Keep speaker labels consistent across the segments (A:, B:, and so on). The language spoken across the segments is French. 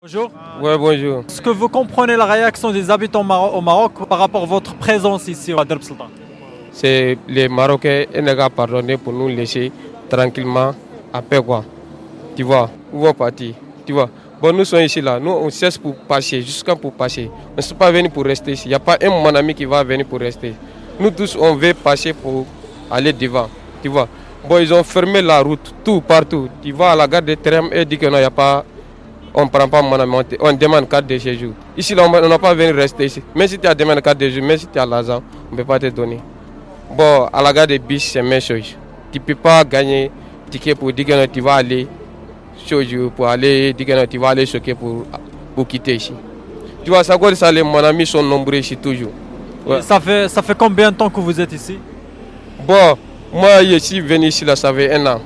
A: Bonjour.
B: Ouais, bonjour.
A: Est-ce que vous comprenez la réaction des habitants au Maroc par rapport à votre présence ici à Derb Sultan?
B: C'est les Marocains et les gars pardonner pour nous laisser tranquillement à paix, quoi. Tu vois, où vont partir Tu vois. Bon, nous sommes ici, là. Nous, on cesse pour passer, jusqu'à pour passer. On ne sont pas venus pour rester ici. Il n'y a pas un mon ami qui va venir pour rester. Nous tous, on veut passer pour aller devant. Tu vois. Bon, ils ont fermé la route, tout, partout. Tu vois, à la gare de Trem et dit qu'il n'y a pas. On ne prend pas mon ami, on demande carte de séjour. Ici, là, on n'a pas venu rester ici. Même si tu as demandé carte de séjour, même si tu as l'argent, on ne peut pas te donner. Bon, à la gare de bus, c'est même chose. Tu ne peux pas gagner ticket pour dire que tu vas aller pour aller dire que tu vas aller choquer pour, pour quitter ici. Tu vois, ça quoi ça, les, mon ami sont nombreux ici toujours. Ouais.
A: ça, fait, ça fait combien de temps que vous êtes ici?
B: Bon, moi, je suis venu ici, là, ça fait un an.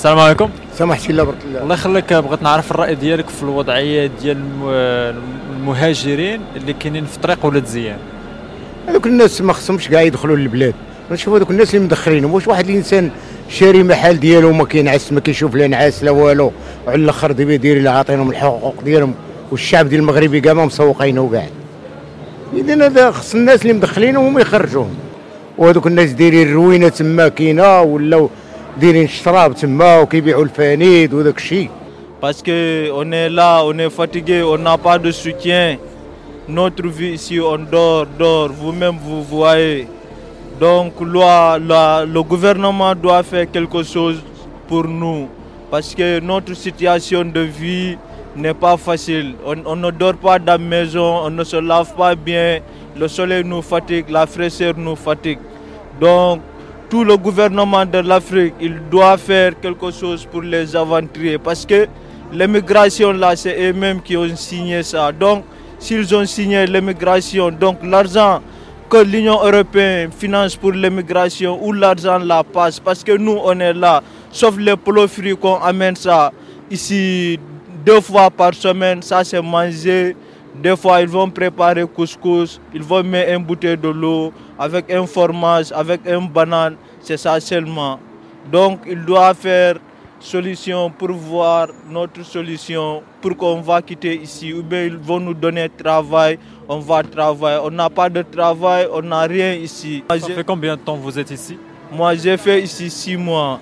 A: السلام عليكم.
C: سامحتي الله بارك الله
A: الله يخليك بغيت نعرف الرأي ديالك في الوضعية ديال الم- المهاجرين اللي كاينين في طريق ولاد زيان.
C: هذوك الناس ما خصهمش كاع يدخلوا للبلاد. نشوف هذوك الناس اللي مدخلينهم واش واحد الإنسان شاري محل ديالو ما كينعس ما كيشوف لا نعاس لا والو وعلى الأخر دابا دايرين له عاطينهم الحقوق ديالهم والشعب ديال المغربي كاع ما مسوقينه كاع اذا هذا خص الناس اللي مدخلينهم هما يخرجوهم. وهذوك الناس دايرين الروينه تما كاينة ولاو دايرين الشراب تما وكيبيعوا الفانيد وداك الشيء
D: parce que on est là, on est fatigué, on n'a pas de soutien. Notre vie ici, on dort, dort, vous-même vous voyez. Donc loi- la- le gouvernement doit faire quelque chose pour nous parce que notre situation de vie n'est pas facile. On, on ne dort pas dans la maison, on ne se lave pas bien, le soleil nous fatigue, la fraîcheur nous fatigue. Donc tout le gouvernement de l'Afrique, il doit faire quelque chose pour les aventuriers parce que l'immigration là, c'est eux-mêmes qui ont signé ça. Donc, s'ils ont signé l'immigration, donc l'argent que l'Union européenne finance pour l'immigration, où l'argent là passe, parce que nous, on est là, sauf les profits qu'on amène ça ici deux fois par semaine, ça c'est manger. Des fois, ils vont préparer couscous, ils vont mettre une bouteille de l'eau avec un fromage, avec un banane, c'est ça seulement. Donc, il doit faire solution pour voir notre solution pour qu'on va quitter ici ou bien ils vont nous donner travail, on va travailler. On n'a pas de travail, on n'a rien ici.
A: Ça fait combien de temps vous êtes ici?
D: Moi, j'ai fait ici six mois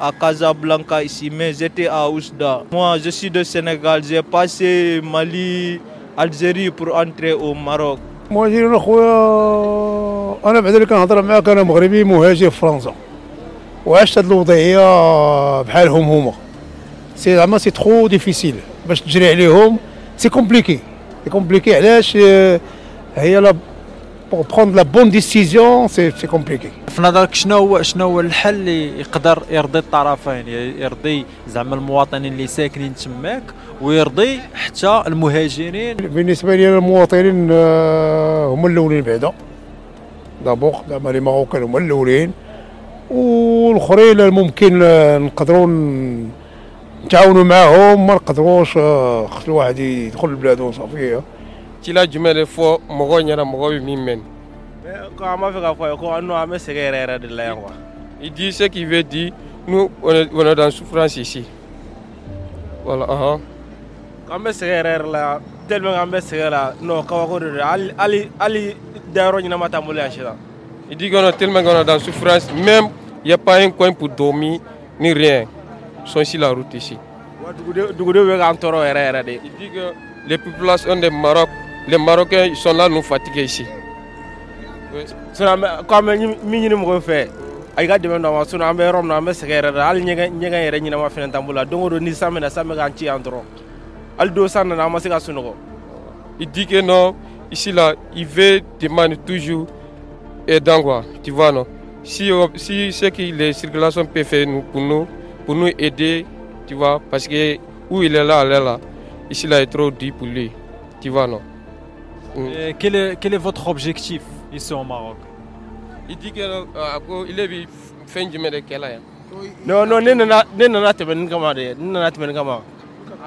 D: à Casablanca ici, mais j'étais à Ousda. Moi, je suis de Sénégal. J'ai passé Mali, Algérie pour entrer au Maroc.
E: مهاجرين أخويا أنا بعد اللي كنهضر معاك أنا مغربي مهاجر في فرنسا. وعشت هاد الوضعية بحالهم هما. سي زعما سي ترو ديفيسيل. باش تجري عليهم سي كومبليكي. سي كومبليكي علاش آه، هي لا بور بروند لا بون ديسيزيون سي سي كومبليكي.
A: في نظرك شنو هو شنو هو الحل اللي يقدر يرضي الطرفين؟ يرضي زعما المواطنين اللي ساكنين تماك ويرضي حتى المهاجرين.
E: بالنسبة لي المواطنين آه، هما الأولين بعدا. دابوغ زعما لي ماروكان هما الأولين. والآخرين ممكن نقدروا نتعاونوا معاهم. ما نقدروش آه، خص الواحد يدخل لبلادو صافي.
B: تلا جمال فو مغوني أنا مغوي مين كما في غفوا كو
D: انو عم سريرير de la quoi?
B: Il dit ce سي veut dire. Nous on est, on est dans ici. Voilà
D: uh -huh. Met ce là, tellement non.
B: Il dit qu'on est qu'on est dans souffrance. Même, il n'y a pas un coin pour dormir, ni rien. Ils sont ici la route ici. Il dit que les populations des Maroc, les Marocains, ils sont là, nous fatigués ici.
D: Quand mini me refait. ay ga dɛmɛ dɔ ma sinɔn an bɛ yɔrɔ min na an bɛ sɛgɛn yɛrɛ de hali ɲɛgɛn ɲɛgɛn yɛrɛ ɲɛnama fɛnɛ t'an bolo la don o don ni san bɛna san bɛ k'an ci yan dɔrɔn hali don san nana an ma se ka sunɔgɔ
B: Il dit que non, ici là, il veut demander toujours aidant quoi, tu vois non? Si, euh, si ce que les circulations peuvent faire nous, pour nous, pour nous aider, tu vois, parce que où il est là, il est là. Ici là, il est trop dur pour lui, tu vois non?
A: Et quel est, quel est votre objectif ici au Maroc?
B: Il dit que euh, il est fin du mois de quel âge
D: non non ne nana ne nana tɛmɛ nin kama de ne nana tɛmɛ nin kama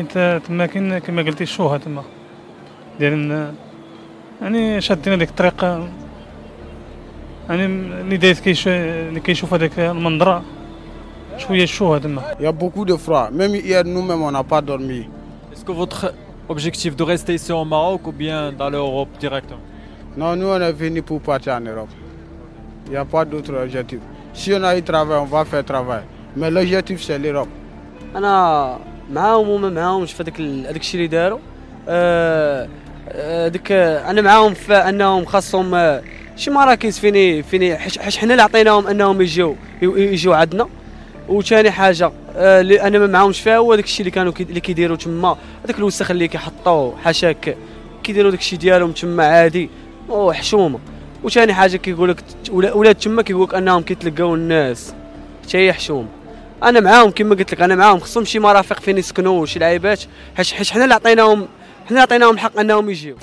F: حيت تما كاين كما قلتي الشوهه تما. ديال يعني شادين هذيك الطريق يعني اللي دايت كيشوف اللي كيشوف هذاك المنظر شوية الشوهه تما.
G: يا بوكو دو فرا ميم يا نو
A: ميم أنا با دورمي اسكو فوتر اوبجيكتيف دو ريستي سي أو ماروك أو بيان
G: دان لوروب ديريكت نو نو أنا فيني بو بارتي ان اوروب يا با دوتر اوبجيكتيف si on a eu travail on va faire travail. Mais l'objectif c'est
H: أنا معاهم وما معاهمش في هذاك هذاك الشيء اللي داروا. آه، آه، آه، أنا معاهم في أنهم خاصهم آه، شي مراكز فيني فيني حيت حنا اللي عطيناهم أنهم يجيو يجيو عندنا. وثاني حاجة اللي أنا ما معاهمش فيها هو داك الشيء اللي كانوا اللي كيديروا تما. هذاك الوسخ اللي كيحطوا حاشاك كيديروا داك الشيء ديالهم تما عادي. وحشومة. وثاني حاجة كيقول لك ولاد تما كيقول لك أنهم كيتلقاو الناس. حتى هي حشومه أنا معاهم كما قلت لك أنا معاهم. خصهم شي مرافق فين يسكنوا وشي لعيبات. حيت حنا اللي عطيناهم حنا اللي عطيناهم الحق أنهم يجيو.